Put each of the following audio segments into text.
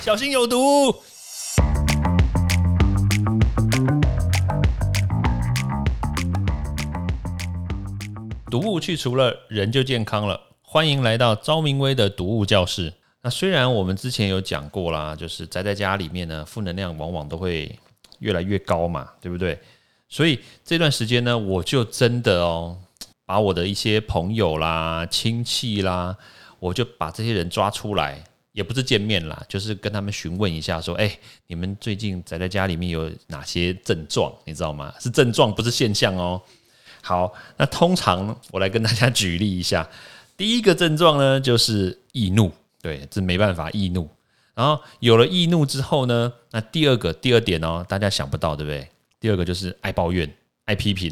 小心有毒。毒物去除了，人就健康了。欢迎来到昭明威的毒物教室。那虽然我们之前有讲过啦，就是宅在家里面呢，负能量往往都会越来越高嘛，对不对？所以这段时间呢，我就真的哦，把我的一些朋友啦、亲戚啦，我就把这些人抓出来，也不是见面啦，就是跟他们询问一下，说：哎，你们最近宅在家里面有哪些症状？你知道吗？是症状，不是现象哦。好，那通常我来跟大家举例一下，第一个症状呢就是易怒，对，这没办法易怒。然后有了易怒之后呢，那第二个第二点哦，大家想不到对不对？第二个就是爱抱怨、爱批评，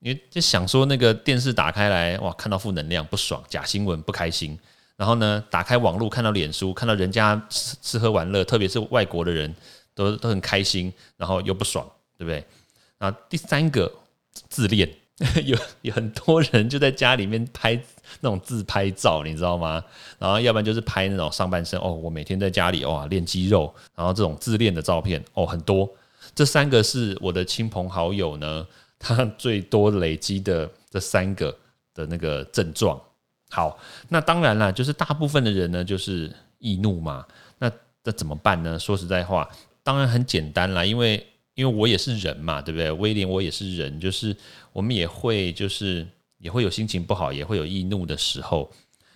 因为就想说那个电视打开来哇，看到负能量不爽，假新闻不开心。然后呢，打开网络看到脸书，看到人家吃吃喝玩乐，特别是外国的人都都很开心，然后又不爽，对不对？然后第三个自恋。有有很多人就在家里面拍那种自拍照，你知道吗？然后要不然就是拍那种上半身哦，我每天在家里哇练肌肉，然后这种自恋的照片哦很多。这三个是我的亲朋好友呢，他最多累积的这三个的那个症状。好，那当然了，就是大部分的人呢就是易怒嘛。那那怎么办呢？说实在话，当然很简单啦，因为。因为我也是人嘛，对不对？威廉，我也是人，就是我们也会，就是也会有心情不好，也会有易怒的时候。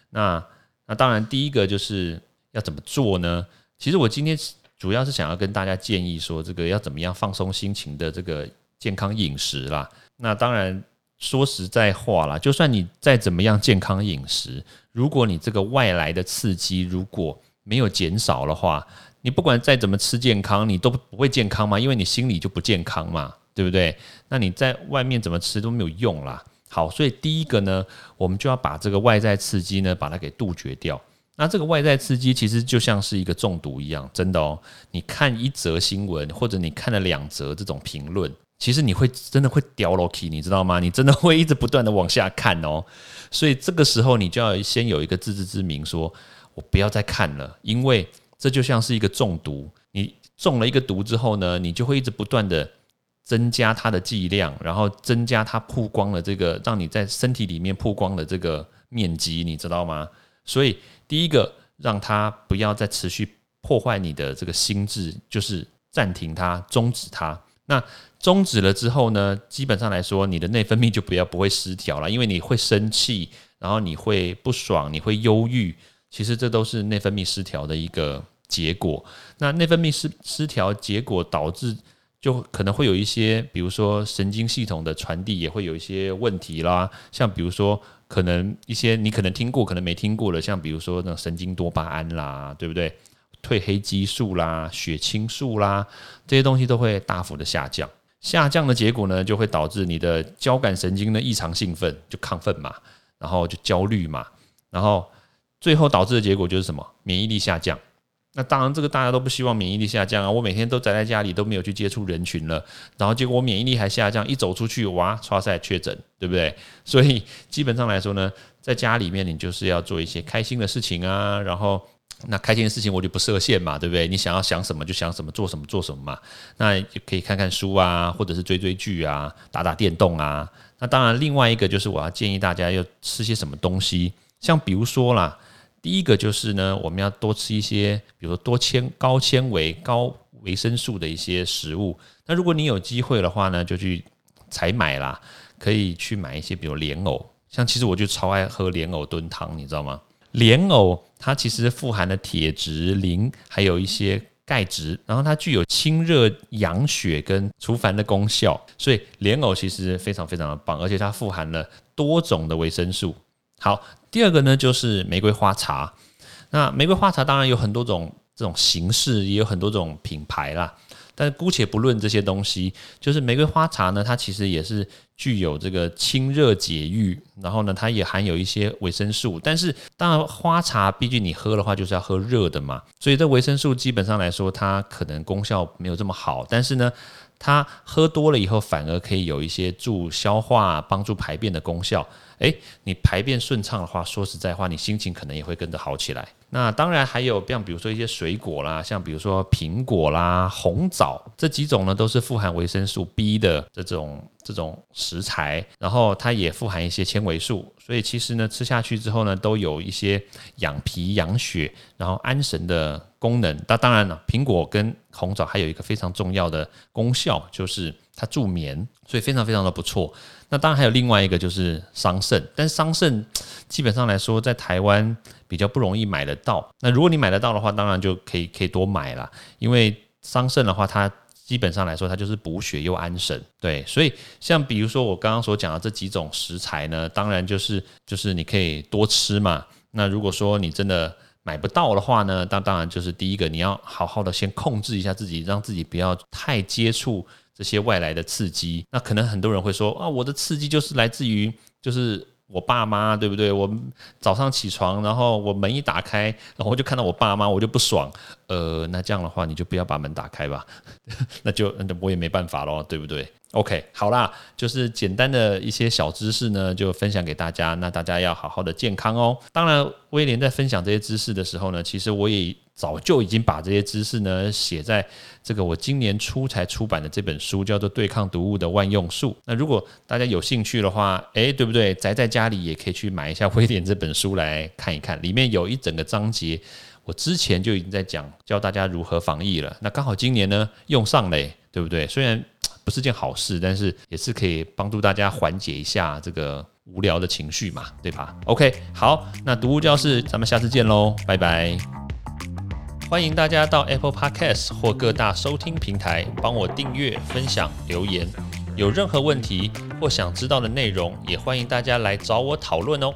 那那当然，第一个就是要怎么做呢？其实我今天主要是想要跟大家建议说，这个要怎么样放松心情的这个健康饮食啦。那当然说实在话啦，就算你再怎么样健康饮食，如果你这个外来的刺激如果没有减少的话，你不管再怎么吃健康，你都不会健康嘛，因为你心里就不健康嘛，对不对？那你在外面怎么吃都没有用啦。好，所以第一个呢，我们就要把这个外在刺激呢，把它给杜绝掉。那这个外在刺激其实就像是一个中毒一样，真的哦。你看一则新闻，或者你看了两则这种评论，其实你会真的会掉落去，你知道吗？你真的会一直不断的往下看哦。所以这个时候你就要先有一个自知之明，说我不要再看了，因为。这就像是一个中毒，你中了一个毒之后呢，你就会一直不断的增加它的剂量，然后增加它曝光的这个，让你在身体里面曝光的这个面积，你知道吗？所以第一个让它不要再持续破坏你的这个心智，就是暂停它，终止它。那终止了之后呢，基本上来说，你的内分泌就不要不会失调了，因为你会生气，然后你会不爽，你会忧郁。其实这都是内分泌失调的一个结果。那内分泌失失调结果导致，就可能会有一些，比如说神经系统的传递也会有一些问题啦。像比如说，可能一些你可能听过，可能没听过的，像比如说那神经多巴胺啦，对不对？褪黑激素啦、血清素啦，这些东西都会大幅的下降。下降的结果呢，就会导致你的交感神经呢异常兴奋，就亢奋嘛，然后就焦虑嘛，然后。最后导致的结果就是什么？免疫力下降。那当然，这个大家都不希望免疫力下降啊！我每天都宅在家里，都没有去接触人群了，然后结果我免疫力还下降，一走出去，哇，刷塞确诊，对不对？所以基本上来说呢，在家里面你就是要做一些开心的事情啊，然后那开心的事情我就不设限嘛，对不对？你想要想什么就想什么，做什么做什么嘛。那也可以看看书啊，或者是追追剧啊，打打电动啊。那当然，另外一个就是我要建议大家要吃些什么东西，像比如说啦。第一个就是呢，我们要多吃一些，比如说多纤、高纤维、高维生素的一些食物。那如果你有机会的话呢，就去采买啦，可以去买一些，比如莲藕。像其实我就超爱喝莲藕炖汤，你知道吗？莲藕它其实富含了铁质、磷，还有一些钙质，然后它具有清热养血跟除烦的功效，所以莲藕其实非常非常的棒，而且它富含了多种的维生素。好。第二个呢，就是玫瑰花茶。那玫瑰花茶当然有很多种这种形式，也有很多种品牌啦。但是姑且不论这些东西，就是玫瑰花茶呢，它其实也是具有这个清热解郁，然后呢，它也含有一些维生素。但是当然，花茶毕竟你喝的话就是要喝热的嘛，所以这维生素基本上来说，它可能功效没有这么好。但是呢，它喝多了以后反而可以有一些助消化、帮助排便的功效。诶，你排便顺畅的话，说实在话，你心情可能也会跟着好起来。那当然还有像比如说一些水果啦，像比如说苹果啦、红枣这几种呢，都是富含维生素 B 的这种这种食材，然后它也富含一些纤维素，所以其实呢吃下去之后呢，都有一些养脾养血，然后安神的功能。那当然了，苹果跟红枣还有一个非常重要的功效，就是它助眠，所以非常非常的不错。那当然还有另外一个就是桑葚，但桑葚基本上来说在台湾比较不容易买得到。那如果你买得到的话，当然就可以可以多买啦，因为桑葚的话，它基本上来说它就是补血又安神。对，所以像比如说我刚刚所讲的这几种食材呢，当然就是就是你可以多吃嘛。那如果说你真的买不到的话呢，那当然就是第一个你要好好的先控制一下自己，让自己不要太接触。这些外来的刺激，那可能很多人会说啊，我的刺激就是来自于就是我爸妈，对不对？我早上起床，然后我门一打开，然后就看到我爸妈，我就不爽。呃，那这样的话，你就不要把门打开吧，那就那我也没办法咯，对不对？OK，好啦，就是简单的一些小知识呢，就分享给大家。那大家要好好的健康哦。当然，威廉在分享这些知识的时候呢，其实我也早就已经把这些知识呢写在这个我今年初才出版的这本书，叫做《对抗毒物的万用术》。那如果大家有兴趣的话，诶，对不对？宅在家里也可以去买一下威廉这本书来看一看，里面有一整个章节，我之前就已经在讲教大家如何防疫了。那刚好今年呢用上嘞，对不对？虽然。不是件好事，但是也是可以帮助大家缓解一下这个无聊的情绪嘛，对吧？OK，好，那读物教室，咱们下次见喽，拜拜！欢迎大家到 Apple Podcast 或各大收听平台帮我订阅、分享、留言。有任何问题或想知道的内容，也欢迎大家来找我讨论哦。